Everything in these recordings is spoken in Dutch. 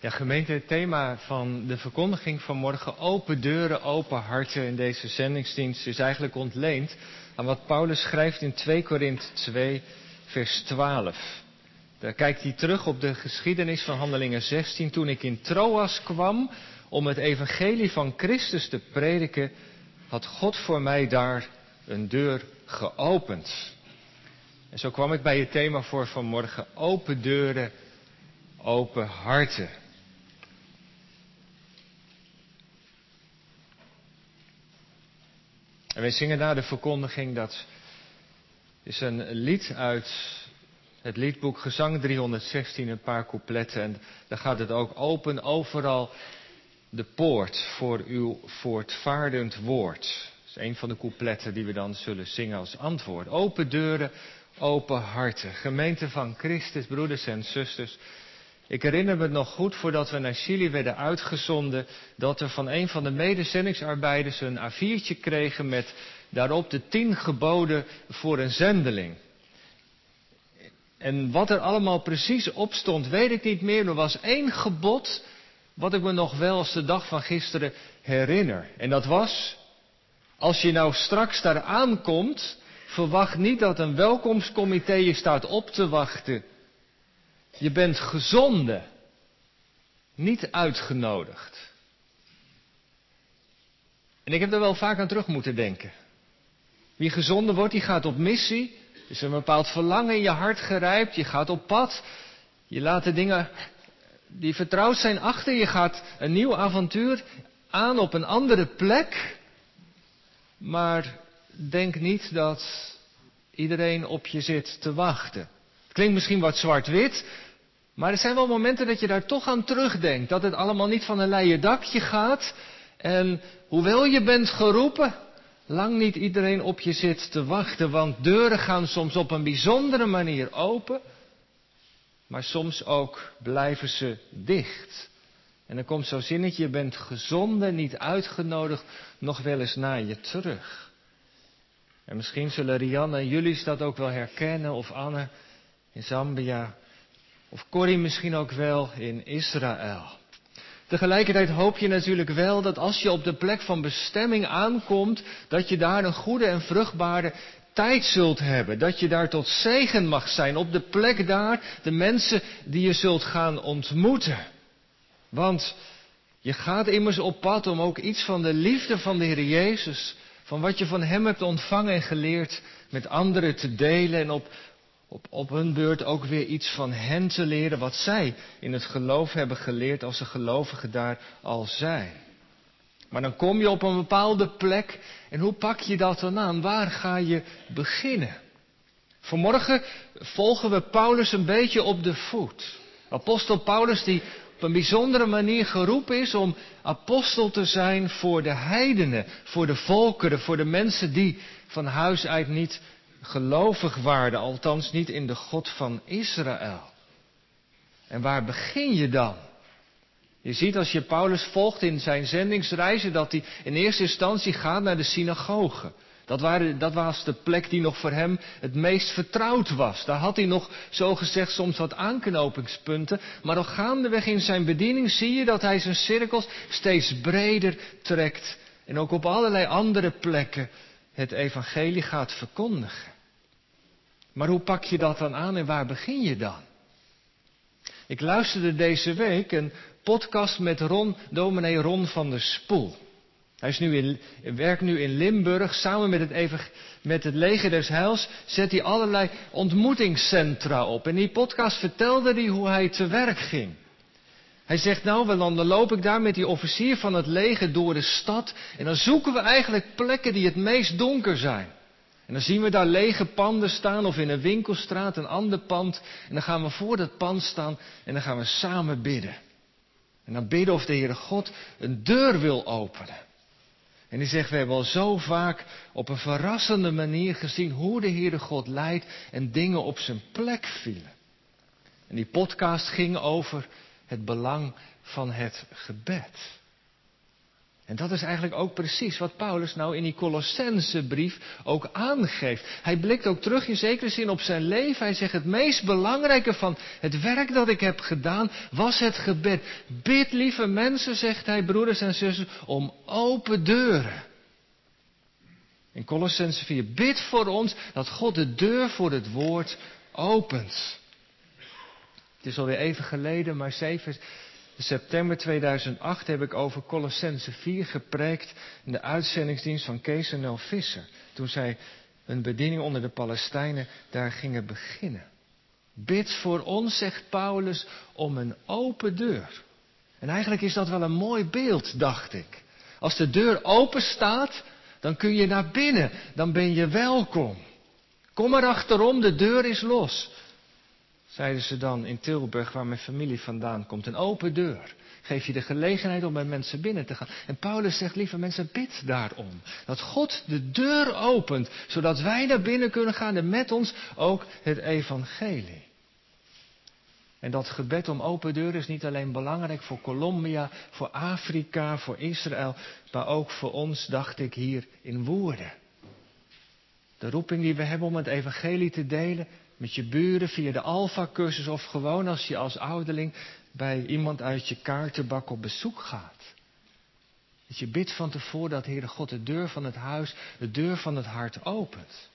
Ja, gemeente, het thema van de verkondiging van morgen, open deuren, open harten in deze zendingsdienst, is eigenlijk ontleend aan wat Paulus schrijft in 2 Korinthe 2, vers 12. Daar kijkt hij terug op de geschiedenis van Handelingen 16, toen ik in Troas kwam om het evangelie van Christus te prediken, had God voor mij daar een deur geopend. En zo kwam ik bij het thema voor vanmorgen, open deuren, open harten. En wij zingen na de verkondiging, dat is een lied uit het liedboek Gezang 316, een paar coupletten. En daar gaat het ook open overal de poort voor uw voortvaardend woord. Dat is een van de coupletten die we dan zullen zingen als antwoord. Open deuren, open harten. Gemeente van Christus, broeders en zusters. Ik herinner me nog goed voordat we naar Chili werden uitgezonden, dat er van een van de medezendingsarbeiders een A4'tje kregen met daarop de tien geboden voor een zendeling. En wat er allemaal precies op stond, weet ik niet meer. Er was één gebod wat ik me nog wel als de dag van gisteren herinner. En dat was, als je nou straks daar aankomt, verwacht niet dat een welkomstcomité je staat op te wachten. Je bent gezonden, niet uitgenodigd. En ik heb er wel vaak aan terug moeten denken. Wie gezonden wordt, die gaat op missie. Er is een bepaald verlangen in je hart gerijpt. Je gaat op pad. Je laat de dingen die vertrouwd zijn achter. Je gaat een nieuw avontuur aan op een andere plek. Maar denk niet dat iedereen op je zit te wachten. Klinkt misschien wat zwart-wit, maar er zijn wel momenten dat je daar toch aan terugdenkt. Dat het allemaal niet van een leien dakje gaat. En hoewel je bent geroepen, lang niet iedereen op je zit te wachten. Want deuren gaan soms op een bijzondere manier open. Maar soms ook blijven ze dicht. En dan komt zo'n zinnetje, je bent gezonden, niet uitgenodigd, nog wel eens naar je terug. En misschien zullen Rianne en jullie dat ook wel herkennen, of Anne in Zambia. Of Corrie misschien ook wel in Israël. Tegelijkertijd hoop je natuurlijk wel dat als je op de plek van bestemming aankomt, dat je daar een goede en vruchtbare tijd zult hebben. Dat je daar tot zegen mag zijn op de plek daar, de mensen die je zult gaan ontmoeten. Want je gaat immers op pad om ook iets van de liefde van de Heer Jezus, van wat je van Hem hebt ontvangen en geleerd, met anderen te delen en op op, op hun beurt ook weer iets van hen te leren wat zij in het geloof hebben geleerd als de gelovigen daar al zijn. Maar dan kom je op een bepaalde plek en hoe pak je dat dan aan? Waar ga je beginnen? Vanmorgen volgen we Paulus een beetje op de voet. Apostel Paulus die op een bijzondere manier geroepen is om apostel te zijn voor de heidenen, voor de volkeren, voor de mensen die van huis uit niet gelovig waren, althans niet in de God van Israël. En waar begin je dan? Je ziet als je Paulus volgt in zijn zendingsreizen dat hij in eerste instantie gaat naar de synagoge. Dat, waren, dat was de plek die nog voor hem het meest vertrouwd was. Daar had hij nog, zo gezegd, soms wat aanknopingspunten. Maar al gaandeweg in zijn bediening zie je dat hij zijn cirkels steeds breder trekt. En ook op allerlei andere plekken het evangelie gaat verkondigen. Maar hoe pak je dat dan aan en waar begin je dan? Ik luisterde deze week een podcast met Ron, dominee Ron van der Spoel. Hij is nu werkt nu in Limburg. Samen met het, met het leger des Heils zet hij allerlei ontmoetingscentra op. In die podcast vertelde hij hoe hij te werk ging. Hij zegt nou, dan loop ik daar met die officier van het leger door de stad. En dan zoeken we eigenlijk plekken die het meest donker zijn. En dan zien we daar lege panden staan of in een winkelstraat een ander pand. En dan gaan we voor dat pand staan en dan gaan we samen bidden. En dan bidden of de Heere God een deur wil openen. En die zegt, we hebben al zo vaak op een verrassende manier gezien hoe de Heere God leidt en dingen op zijn plek vielen. En die podcast ging over het belang van het gebed. En dat is eigenlijk ook precies wat Paulus nou in die Colossense brief ook aangeeft. Hij blikt ook terug in zekere zin op zijn leven. Hij zegt het meest belangrijke van het werk dat ik heb gedaan was het gebed. Bid lieve mensen, zegt hij, broeders en zussen, om open deuren. In Colossense 4, bid voor ons dat God de deur voor het woord opent. Het is alweer even geleden, maar 7 in september 2008 heb ik over Colossense 4 gepreekt in de uitzendingsdienst van Kees en El Visser. Toen zij hun bediening onder de Palestijnen daar gingen beginnen. Bid voor ons, zegt Paulus, om een open deur. En eigenlijk is dat wel een mooi beeld, dacht ik. Als de deur open staat, dan kun je naar binnen, dan ben je welkom. Kom er achterom, de deur is los zeiden ze dan in Tilburg, waar mijn familie vandaan komt. Een open deur. Geef je de gelegenheid om bij mensen binnen te gaan. En Paulus zegt, lieve mensen, bid daarom. Dat God de deur opent, zodat wij naar binnen kunnen gaan en met ons ook het evangelie. En dat gebed om open deur is niet alleen belangrijk voor Colombia, voor Afrika, voor Israël, maar ook voor ons, dacht ik, hier in Woerden. De roeping die we hebben om het evangelie te delen, met je buren via de Alpha-cursus of gewoon als je als ouderling bij iemand uit je kaartenbak op bezoek gaat. Dat je bidt van tevoren dat Heere God de deur van het huis, de deur van het hart opent.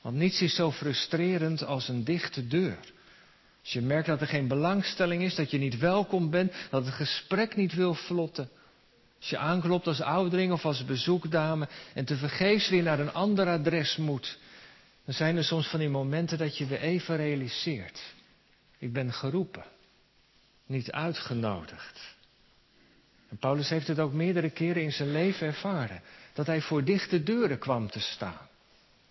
Want niets is zo frustrerend als een dichte deur. Als je merkt dat er geen belangstelling is, dat je niet welkom bent, dat het gesprek niet wil vlotten. Als je aanklopt als ouderling of als bezoekdame en te vergeefs weer naar een ander adres moet. Dan zijn er soms van die momenten dat je weer even realiseert. Ik ben geroepen, niet uitgenodigd. En Paulus heeft het ook meerdere keren in zijn leven ervaren. Dat hij voor dichte deuren kwam te staan.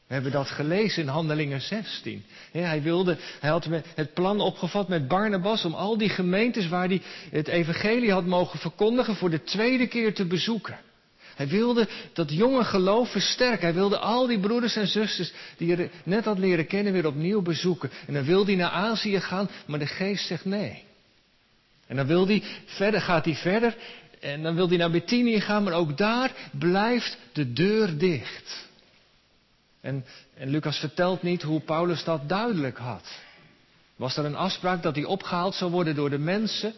We hebben dat gelezen in Handelingen 16. hij, wilde, hij had het plan opgevat met Barnabas om al die gemeentes waar hij het evangelie had mogen verkondigen voor de tweede keer te bezoeken. Hij wilde dat jonge geloof versterken. Hij wilde al die broeders en zusters die je net had leren kennen weer opnieuw bezoeken. En dan wilde hij naar Azië gaan, maar de geest zegt nee. En dan wil hij verder, gaat hij verder. En dan wil hij naar Bethinië gaan, maar ook daar blijft de deur dicht. En, en Lucas vertelt niet hoe Paulus dat duidelijk had. Was er een afspraak dat hij opgehaald zou worden door de mensen?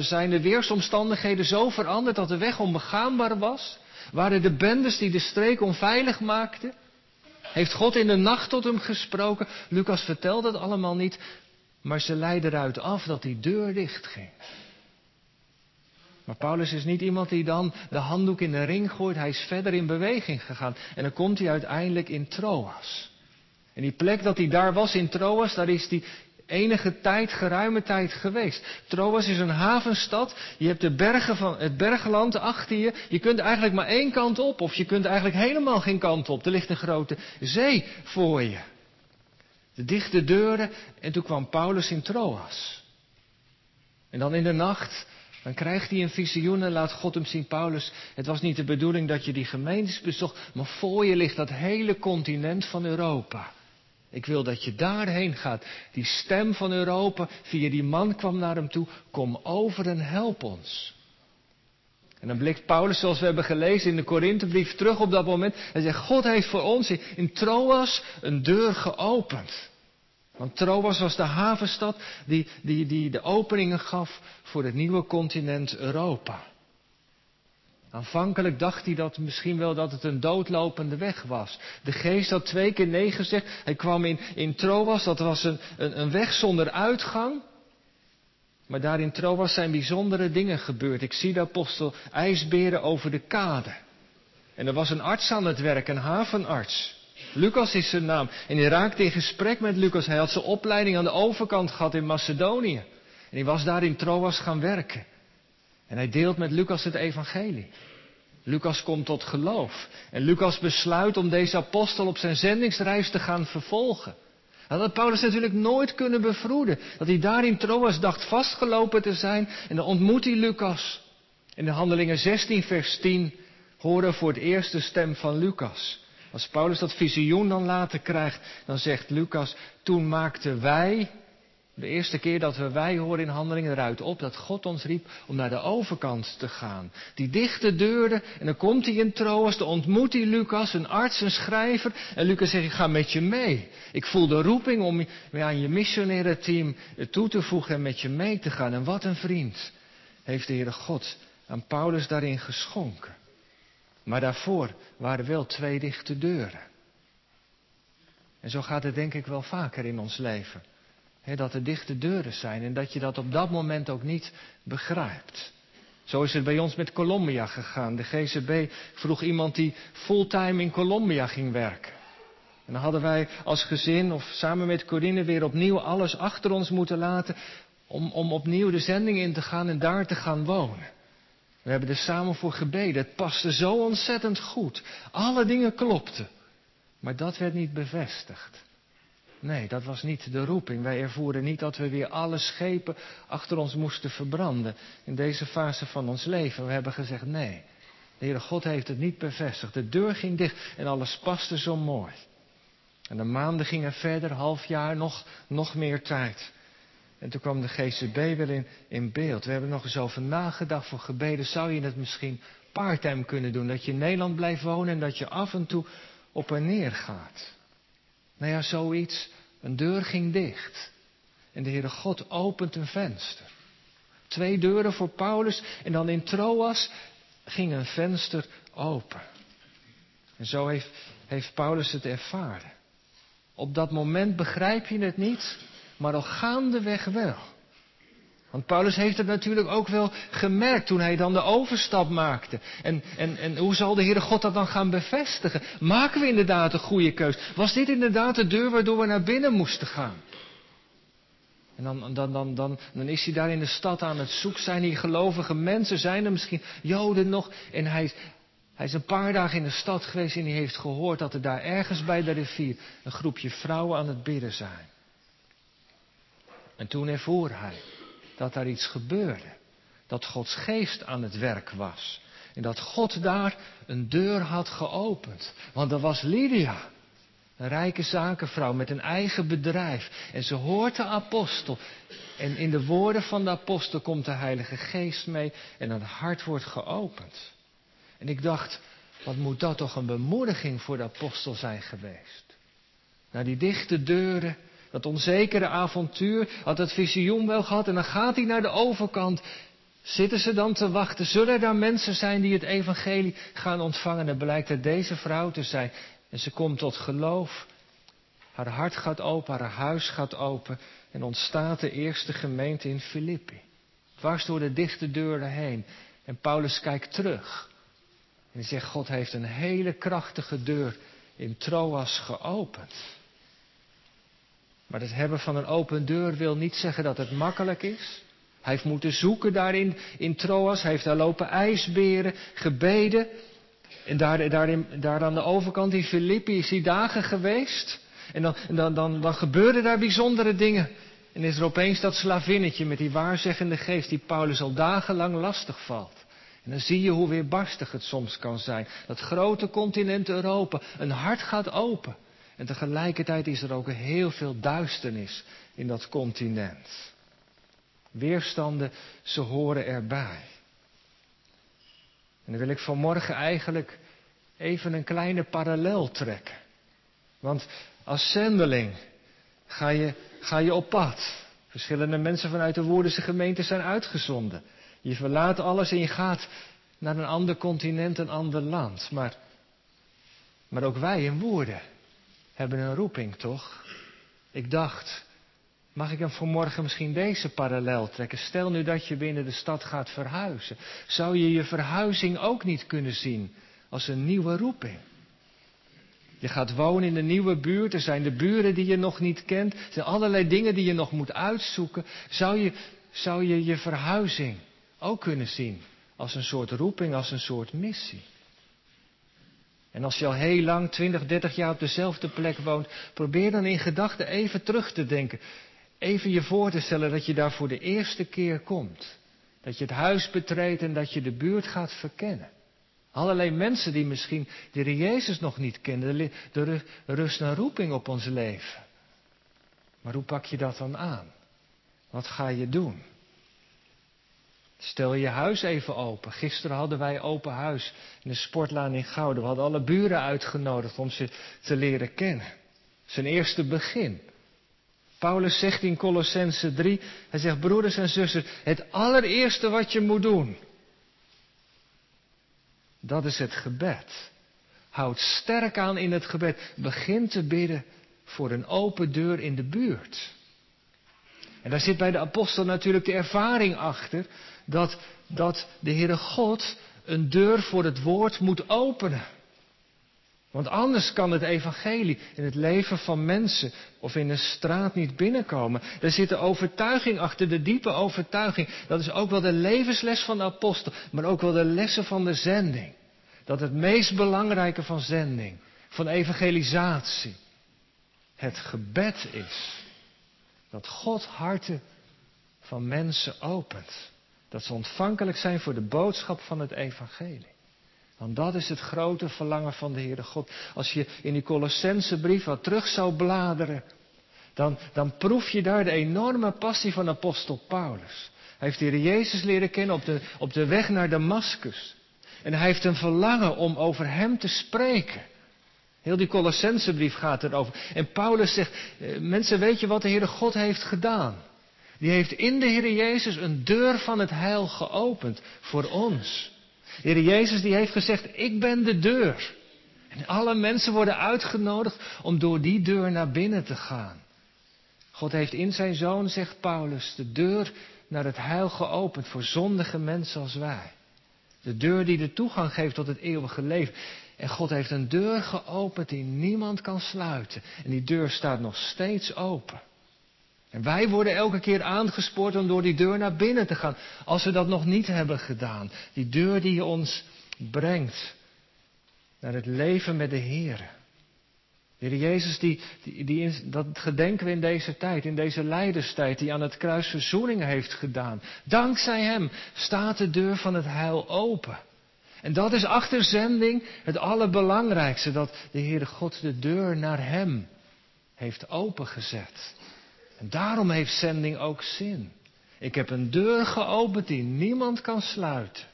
Zijn de weersomstandigheden zo veranderd dat de weg onbegaanbaar was? Waren de bendes die de streek onveilig maakten? Heeft God in de nacht tot hem gesproken? Lucas vertelt het allemaal niet, maar ze leiden eruit af dat die deur dicht ging. Maar Paulus is niet iemand die dan de handdoek in de ring gooit. Hij is verder in beweging gegaan. En dan komt hij uiteindelijk in Troas. En die plek dat hij daar was in Troas, daar is hij enige tijd, geruime tijd geweest. Troas is een havenstad. Je hebt de bergen van het bergland achter je. Je kunt eigenlijk maar één kant op, of je kunt eigenlijk helemaal geen kant op. Er ligt een grote zee voor je. De dichte deuren. En toen kwam Paulus in Troas. En dan in de nacht, dan krijgt hij een visioen en laat God hem zien, Paulus. Het was niet de bedoeling dat je die gemeentes bezocht, maar voor je ligt dat hele continent van Europa. Ik wil dat je daarheen gaat. Die stem van Europa, via die man kwam naar hem toe. Kom over en help ons. En dan blikt Paulus, zoals we hebben gelezen in de Korinthebrief, terug op dat moment. Hij zegt, God heeft voor ons in Troas een deur geopend. Want Troas was de havenstad die, die, die de openingen gaf voor het nieuwe continent Europa. Aanvankelijk dacht hij dat misschien wel dat het een doodlopende weg was. De geest had twee keer nee gezegd. Hij kwam in, in Troas, dat was een, een, een weg zonder uitgang. Maar daar in Troas zijn bijzondere dingen gebeurd. Ik zie de apostel ijsberen over de kade. En er was een arts aan het werk, een havenarts. Lucas is zijn naam. En hij raakte in gesprek met Lucas. Hij had zijn opleiding aan de overkant gehad in Macedonië. En hij was daar in Troas gaan werken. En hij deelt met Lucas het evangelie. Lucas komt tot geloof. En Lucas besluit om deze apostel op zijn zendingsreis te gaan vervolgen. Dat had Paulus natuurlijk nooit kunnen bevroeden. Dat hij daar in Troas dacht vastgelopen te zijn. En dan ontmoet hij Lucas. In de handelingen 16 vers 10 horen voor het eerst de stem van Lucas. Als Paulus dat visioen dan later krijgt, dan zegt Lucas, toen maakten wij De eerste keer dat we wij horen in handelingen eruit op dat God ons riep om naar de overkant te gaan. Die dichte deuren en dan komt hij in Troas, dan ontmoet hij Lucas, een arts, een schrijver. En Lucas zegt, ik ga met je mee. Ik voel de roeping om je aan je missionaire team toe te voegen en met je mee te gaan. En wat een vriend heeft de Heere God aan Paulus daarin geschonken. Maar daarvoor waren wel twee dichte deuren. En zo gaat het denk ik wel vaker in ons leven dat er dichte deuren zijn en dat je dat op dat moment ook niet begrijpt. Zo is het bij ons met Colombia gegaan. De GCB vroeg iemand die fulltime in Colombia ging werken. En dan hadden wij als gezin of samen met Corinne weer opnieuw alles achter ons moeten laten om, om opnieuw de zending in te gaan en daar te gaan wonen. We hebben er samen voor gebeden. Het paste zo ontzettend goed. Alle dingen klopten. Maar dat werd niet bevestigd. Nee, dat was niet de roeping. Wij ervoeren niet dat we weer alle schepen achter ons moesten verbranden in deze fase van ons leven. We hebben gezegd nee. De Heere God heeft het niet bevestigd. De deur ging dicht en alles paste zo mooi. En de maanden gingen verder, half jaar, nog, nog meer tijd. En toen kwam de GCB wel in, in beeld. We hebben nog eens over nagedacht voor gebeden. Zou je het misschien parttime kunnen doen? Dat je in Nederland blijft wonen en dat je af en toe op en neer gaat. Nou ja, zoiets. Een deur ging dicht. En de Heere God opent een venster. Twee deuren voor Paulus en dan in Troas ging een venster open. En zo heeft, heeft Paulus het ervaren. Op dat moment begrijp je het niet, maar al gaandeweg wel. Want Paulus heeft het natuurlijk ook wel gemerkt toen hij dan de overstap maakte. En, en, en hoe zal de Heere God dat dan gaan bevestigen? Maken we inderdaad een goede keus? Was dit inderdaad de deur waardoor we naar binnen moesten gaan? En dan, dan, dan, dan, dan is hij daar in de stad aan het zoeken. Zijn hier gelovige mensen? Zijn er misschien Joden nog? En hij, hij is een paar dagen in de stad geweest en hij heeft gehoord dat er daar ergens bij de rivier een groepje vrouwen aan het bidden zijn. En toen ervoor hij dat daar iets gebeurde. Dat Gods geest aan het werk was. En dat God daar een deur had geopend. Want er was Lydia. Een rijke zakenvrouw met een eigen bedrijf. En ze hoort de apostel. En in de woorden van de apostel komt de Heilige Geest mee. En het hart wordt geopend. En ik dacht, wat moet dat toch een bemoediging voor de apostel zijn geweest. Naar die dichte deuren dat onzekere avontuur, had het visioen wel gehad en dan gaat hij naar de overkant. Zitten ze dan te wachten? Zullen er daar mensen zijn die het evangelie gaan ontvangen? En blijkt het deze vrouw te zijn. En ze komt tot geloof. Haar hart gaat open, haar huis gaat open. En ontstaat de eerste gemeente in Filippi. Dwars door de dichte deuren heen. En Paulus kijkt terug. En hij zegt, God heeft een hele krachtige deur in Troas geopend. Maar het hebben van een open deur wil niet zeggen dat het makkelijk is. Hij heeft moeten zoeken daarin, in Troas. Hij heeft daar lopen ijsberen, gebeden. En daar, daarin, daar aan de overkant in Filippi is hij dagen geweest. En dan, dan, dan, dan gebeuren daar bijzondere dingen. En is er opeens dat slavinnetje met die waarzeggende geest die Paulus al dagenlang lastig valt. En dan zie je hoe weerbarstig het soms kan zijn. Dat grote continent Europa, een hart gaat open. En tegelijkertijd is er ook heel veel duisternis in dat continent. Weerstanden, ze horen erbij. En dan wil ik vanmorgen eigenlijk even een kleine parallel trekken. Want als zendeling ga je, ga je op pad. Verschillende mensen vanuit de Woerdense gemeente zijn uitgezonden. Je verlaat alles en je gaat naar een ander continent, een ander land. Maar, maar ook wij in Woerden hebben een roeping, toch? Ik dacht, mag ik hem vanmorgen misschien deze parallel trekken? Stel nu dat je binnen de stad gaat verhuizen. Zou je je verhuizing ook niet kunnen zien als een nieuwe roeping? Je gaat wonen in een nieuwe buurt, er zijn de buren die je nog niet kent, er zijn allerlei dingen die je nog moet uitzoeken. Zou je zou je, je verhuizing ook kunnen zien als een soort roeping, als een soort missie? En als je al heel lang, 20, 30 jaar op dezelfde plek woont, probeer dan in gedachten even terug te denken. Even je voor te stellen dat je daar voor de eerste keer komt. Dat je het huis betreedt en dat je de buurt gaat verkennen. Allerlei mensen die misschien de Jezus nog niet kennen. De rust en roeping op ons leven. Maar hoe pak je dat dan aan? Wat ga je doen? Stel je huis even open. Gisteren hadden wij open huis in de sportlaan in Gouden. We hadden alle buren uitgenodigd om ze te leren kennen. Zijn eerste begin. Paulus zegt in Colossense 3, hij zegt broeders en zusters, het allereerste wat je moet doen, dat is het gebed. Houd sterk aan in het gebed. Begin te bidden voor een open deur in de buurt. En daar zit bij de apostel natuurlijk de ervaring achter dat, dat de Heere God een deur voor het woord moet openen. Want anders kan het evangelie in het leven van mensen of in een straat niet binnenkomen. Er zit de overtuiging achter, de diepe overtuiging. Dat is ook wel de levensles van de apostel, maar ook wel de lessen van de zending. Dat het meest belangrijke van zending, van evangelisatie, het gebed is. Dat God harten van mensen opent. Dat ze ontvankelijk zijn voor de boodschap van het evangelie. Want dat is het grote verlangen van de Heere God. Als je in die Colossense brief wat terug zou bladeren, dan, dan proef je daar de enorme passie van apostel Paulus. Hij heeft de Heer Jezus leren kennen op de, op de weg naar Damascus. En hij heeft een verlangen om over hem te spreken. Heel die Colossense brief gaat erover. En Paulus zegt, eh, mensen weet je wat de Heere God heeft gedaan? Die heeft in de Heer Jezus een deur van het heil geopend voor ons. De Heer Jezus die heeft gezegd, ik ben de deur. En alle mensen worden uitgenodigd om door die deur naar binnen te gaan. God heeft in zijn zoon, zegt Paulus, de deur naar het heil geopend voor zondige mensen als wij. De deur die de toegang geeft tot het eeuwige leven. En God heeft een deur geopend die niemand kan sluiten. En die deur staat nog steeds open. En wij worden elke keer aangespoord om door die deur naar binnen te gaan. Als we dat nog niet hebben gedaan. Die deur die ons brengt naar het leven met de Heer. De Heer Jezus, die, die, dat gedenken we in deze tijd, in deze lijdenstijd, die aan het kruis verzoening heeft gedaan. Dankzij Hem staat de deur van het heil open. En dat is achter zending het allerbelangrijkste, dat de Heere God de deur naar Hem heeft opengezet. En daarom heeft zending ook zin. Ik heb een deur geopend die niemand kan sluiten.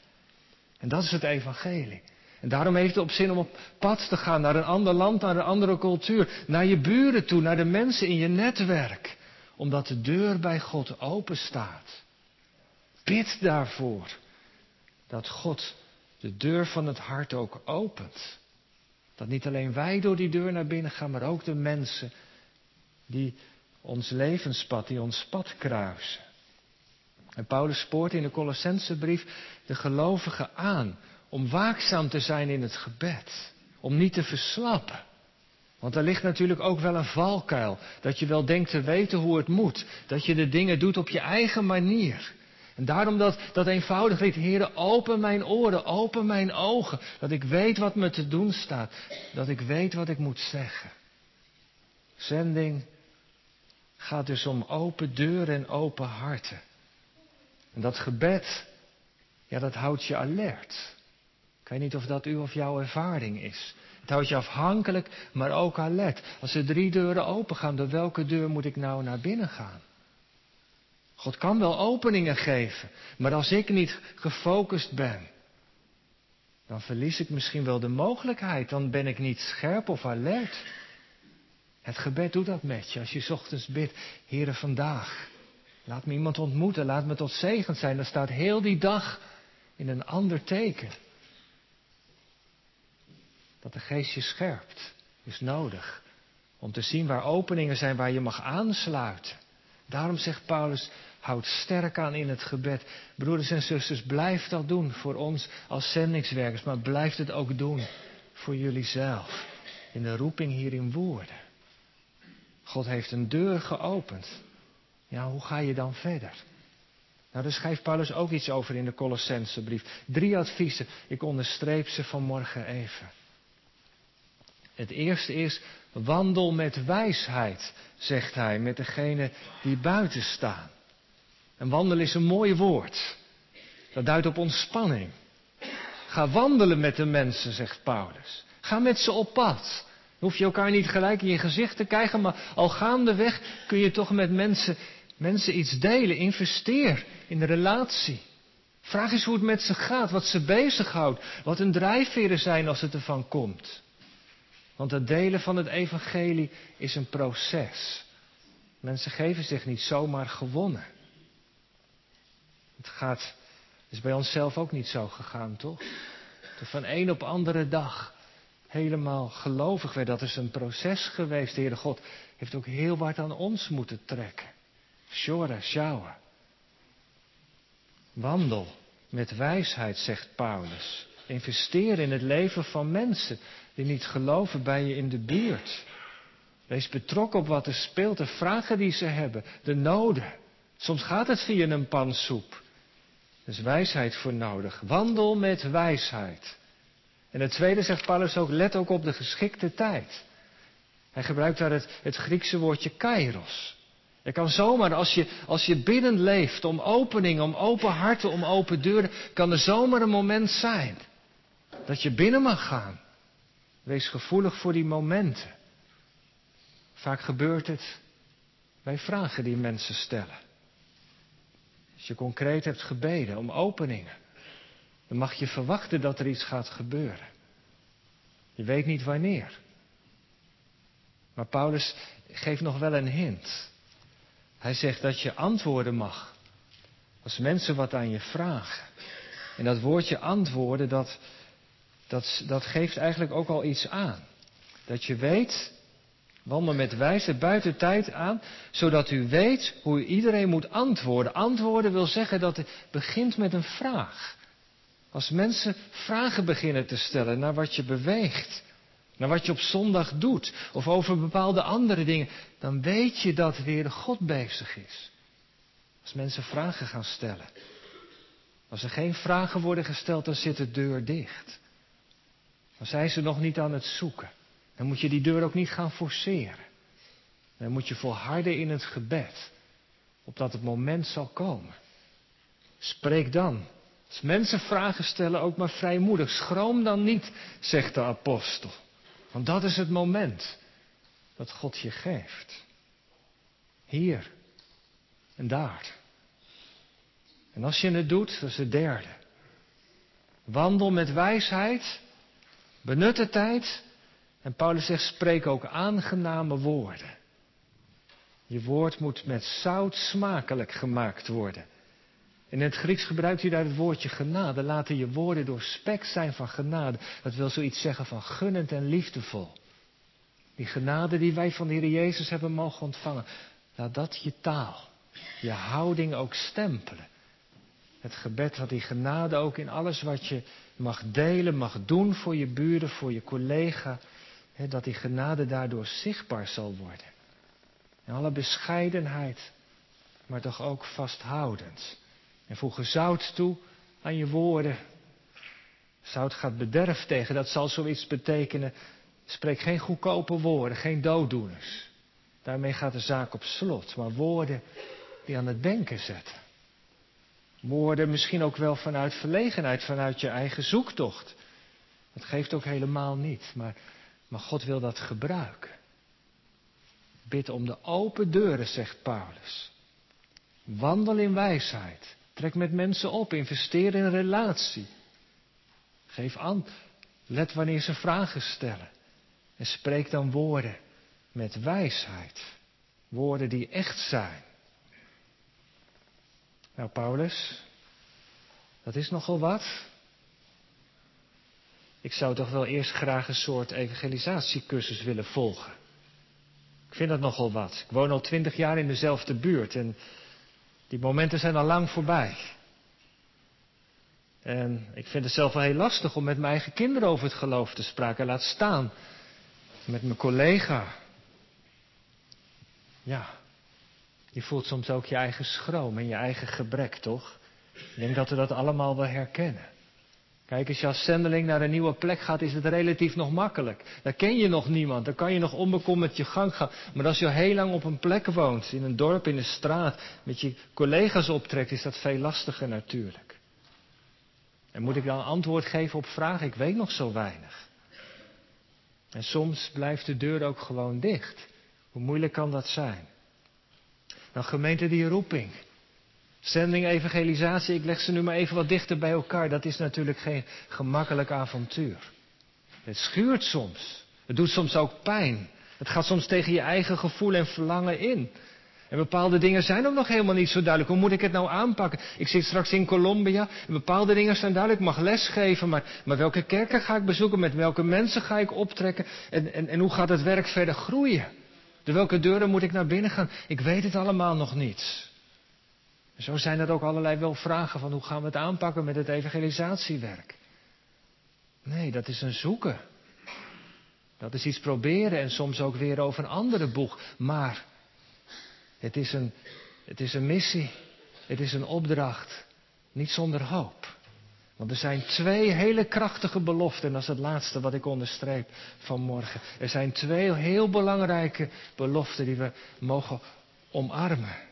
En dat is het evangelie. En daarom heeft het op zin om op pad te gaan naar een ander land, naar een andere cultuur, naar je buren toe, naar de mensen in je netwerk. Omdat de deur bij God open staat. Bid daarvoor dat God de deur van het hart ook opent. Dat niet alleen wij door die deur naar binnen gaan, maar ook de mensen die ons levenspad, die ons pad kruisen. En Paulus spoort in de Colossensebrief de gelovigen aan om waakzaam te zijn in het gebed, om niet te verslappen. Want er ligt natuurlijk ook wel een valkuil, dat je wel denkt te weten hoe het moet, dat je de dingen doet op je eigen manier. En daarom dat, dat eenvoudig lied, Heere, open mijn oren, open mijn ogen, dat ik weet wat me te doen staat, dat ik weet wat ik moet zeggen. Zending gaat dus om open deuren en open harten. En dat gebed, ja, dat houdt je alert. Ik weet niet of dat u of jouw ervaring is. Het houdt je afhankelijk, maar ook alert. Als er drie deuren open gaan, door welke deur moet ik nou naar binnen gaan? God kan wel openingen geven, maar als ik niet gefocust ben, dan verlies ik misschien wel de mogelijkheid. Dan ben ik niet scherp of alert. Het gebed doet dat met je. Als je ochtends bidt, Heere vandaag, laat me iemand ontmoeten, laat me tot zegen zijn. Dan staat heel die dag in een ander teken. Dat de geest je scherpt, is nodig. Om te zien waar openingen zijn waar je mag aansluiten. Daarom zegt Paulus, houd sterk aan in het gebed. Broeders en zusters, blijf dat doen voor ons als zendingswerkers, maar blijf het ook doen voor jullie zelf. In de roeping hier in woorden. God heeft een deur geopend. Ja, hoe ga je dan verder? Nou, daar schrijft Paulus ook iets over in de Colossensebrief. Drie adviezen, ik onderstreep ze vanmorgen even. Het eerste is, wandel met wijsheid, zegt hij, met degene die buiten staan. En wandelen is een mooi woord. Dat duidt op ontspanning. Ga wandelen met de mensen, zegt Paulus. Ga met ze op pad. Hoef je elkaar niet gelijk in je gezicht te krijgen, maar al gaandeweg kun je toch met mensen mensen iets delen. Investeer in de relatie. Vraag eens hoe het met ze gaat, wat ze bezighoudt, wat hun drijfveren zijn als het ervan komt. Want het delen van het evangelie is een proces. Mensen geven zich niet zomaar gewonnen. Het gaat, is bij onszelf ook niet zo gegaan, toch? Van een op andere dag helemaal gelovig werd. Dat is een proces geweest. De Heere God heeft ook heel wat aan ons moeten trekken. Shora, sjouwen. Wandel met wijsheid, zegt Paulus. Investeer in het leven van mensen die niet geloven bij je in de buurt. Wees betrokken op wat er speelt, de vragen die ze hebben, de noden. Soms gaat het via een pan soep. Er is wijsheid voor nodig. Wandel met wijsheid. En het tweede zegt Paulus ook, let ook op de geschikte tijd. Hij gebruikt daar het, Griekse woordje kairos. Je kan zomaar, als je, als je binnen leeft, om opening, om open harten, om open deuren, kan er zomaar een moment zijn dat je binnen mag gaan. Wees gevoelig voor die momenten. Vaak gebeurt het bij vragen die mensen stellen. Als je concreet hebt gebeden om openingen, dan mag je verwachten dat er iets gaat gebeuren. Je weet niet wanneer. Maar Paulus geeft nog wel een hint. Hij zegt dat je antwoorden mag. Als mensen wat aan je vragen. En dat woordje antwoorden, dat, dat, dat geeft eigenlijk ook al iets aan. Dat je weet, wandel met wijze buiten tijd aan, zodat u weet hoe iedereen moet antwoorden. Antwoorden wil zeggen dat het begint met een vraag. Als mensen vragen beginnen te stellen naar wat je beweegt, naar wat je op zondag doet, of over bepaalde andere dingen, dan weet je dat weer God bezig is. Als mensen vragen gaan stellen. Als er geen vragen worden gesteld, dan zit de deur dicht. Dan zijn ze nog niet aan het zoeken. Dan moet je die deur ook niet gaan forceren. Dan moet je volharden in het gebed. Opdat het moment zal komen. Spreek dan. Als mensen vragen stellen, ook maar vrijmoedig. Schroom dan niet, zegt de apostel. Want dat is het moment dat God je geeft. Hier en daar. En als je het doet, dat is het derde. Wandel met wijsheid, benut de tijd. En Paulus zegt, spreek ook aangename woorden. Je woord moet met zout smakelijk gemaakt worden. In het Grieks gebruikt hij daar het woordje genade. Laten je woorden doorspekt zijn van genade. Dat wil zoiets zeggen van gunnend en liefdevol. Die genade die wij van de Heer Jezus hebben mogen ontvangen. Laat dat je taal, je houding ook stempelen. Het gebed dat die genade ook in alles wat je mag delen, mag doen voor je buren, voor je collega. Dat die genade daardoor zichtbaar zal worden. In alle bescheidenheid, maar toch ook vasthoudend. En voeg zout toe aan je woorden. Zout gaat bederf tegen, dat zal zoiets betekenen. Spreek geen goedkope woorden, geen dooddoeners. Daarmee gaat de zaak op slot, maar woorden die aan het denken zetten. Woorden misschien ook wel vanuit verlegenheid, vanuit je eigen zoektocht. Dat geeft ook helemaal niet, maar, maar God wil dat gebruiken. Bid om de open deuren, zegt Paulus. Wandel in wijsheid. Trek met mensen op, investeer in relatie. Geef aan, let wanneer ze vragen stellen. En spreek dan woorden met wijsheid. Woorden die echt zijn. Nou, Paulus, dat is nogal wat. Ik zou toch wel eerst graag een soort evangelisatiecursus willen volgen. Ik vind dat nogal wat. Ik woon al twintig jaar in dezelfde buurt en die momenten zijn al lang voorbij. En ik vind het zelf wel heel lastig om met mijn eigen kinderen over het geloof te spreken. Laat staan met mijn collega. Ja, je voelt soms ook je eigen schroom en je eigen gebrek, toch? Ik denk dat we dat allemaal wel herkennen. Kijk, als je als zendeling naar een nieuwe plek gaat, is het relatief nog makkelijk. Daar ken je nog niemand, daar kan je nog onbekommerd je gang gaan. Maar als je heel lang op een plek woont, in een dorp, in een straat, met je collega's optrekt, is dat veel lastiger natuurlijk. En moet ik dan antwoord geven op vragen? Ik weet nog zo weinig. En soms blijft de deur ook gewoon dicht. Hoe moeilijk kan dat zijn? Nou, gemeente die roeping. Zending, evangelisatie, ik leg ze nu maar even wat dichter bij elkaar. Dat is natuurlijk geen gemakkelijk avontuur. Het schuurt soms. Het doet soms ook pijn. Het gaat soms tegen je eigen gevoel en verlangen in. En bepaalde dingen zijn ook nog helemaal niet zo duidelijk. Hoe moet ik het nou aanpakken? Ik zit straks in Colombia bepaalde dingen zijn duidelijk. Ik mag lesgeven, maar, maar welke kerken ga ik bezoeken? Met welke mensen ga ik optrekken? En, en, en hoe gaat het werk verder groeien? Door welke deuren moet ik naar binnen gaan? Ik weet het allemaal nog niet. Zo zijn er ook allerlei wel vragen van hoe gaan we het aanpakken met het evangelisatiewerk. Nee, dat is een zoeken. Dat is iets proberen en soms ook weer over een andere boeg. Maar het is een, het is een missie. Het is een opdracht. Niet zonder hoop. Want er zijn twee hele krachtige beloften. En dat is het laatste wat ik onderstreep vanmorgen. Er zijn twee heel belangrijke beloften die we mogen omarmen.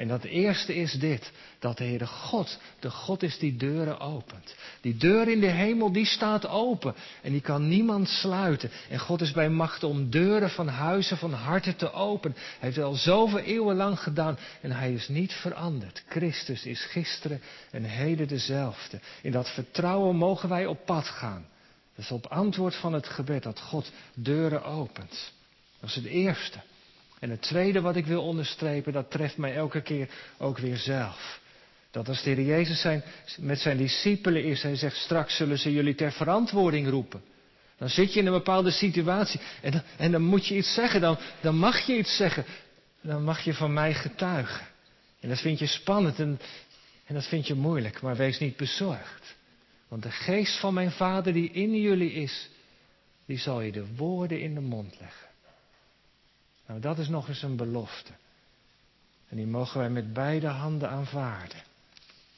En dat eerste is dit, dat de Heere God, de God is die deuren opent. Die deur in de hemel, die staat open en die kan niemand sluiten. En God is bij macht om deuren van huizen, van harten te openen. Hij heeft het al zoveel eeuwen lang gedaan en hij is niet veranderd. Christus is gisteren en heden dezelfde. In dat vertrouwen mogen wij op pad gaan. Dat is op antwoord van het gebed dat God deuren opent. Dat is het eerste. En het tweede wat ik wil onderstrepen, dat treft mij elke keer ook weer zelf. Dat als de Jezus zijn, met zijn discipelen is, hij zegt straks zullen ze jullie ter verantwoording roepen. Dan zit je in een bepaalde situatie en dan, en dan moet je iets zeggen, dan, dan mag je iets zeggen. Dan mag je van mij getuigen. En dat vind je spannend en, en dat vind je moeilijk, maar wees niet bezorgd. Want de geest van mijn vader die in jullie is, die zal je de woorden in de mond leggen. Nou, dat is nog eens een belofte. En die mogen wij met beide handen aanvaarden.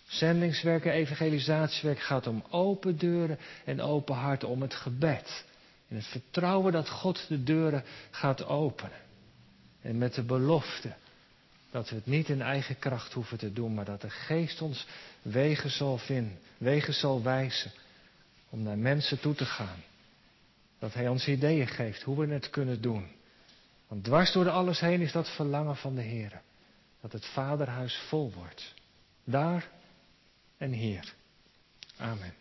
Zendingswerk en evangelisatiewerk gaat om open deuren en open harten, om het gebed. En het vertrouwen dat God de deuren gaat openen. En met de belofte dat we het niet in eigen kracht hoeven te doen, maar dat de Geest ons wegen zal vinden, wegen zal wijzen om naar mensen toe te gaan. Dat Hij ons ideeën geeft hoe we het kunnen doen. Want dwars door alles heen is dat verlangen van de Heer. Dat het vaderhuis vol wordt. Daar en hier. Amen.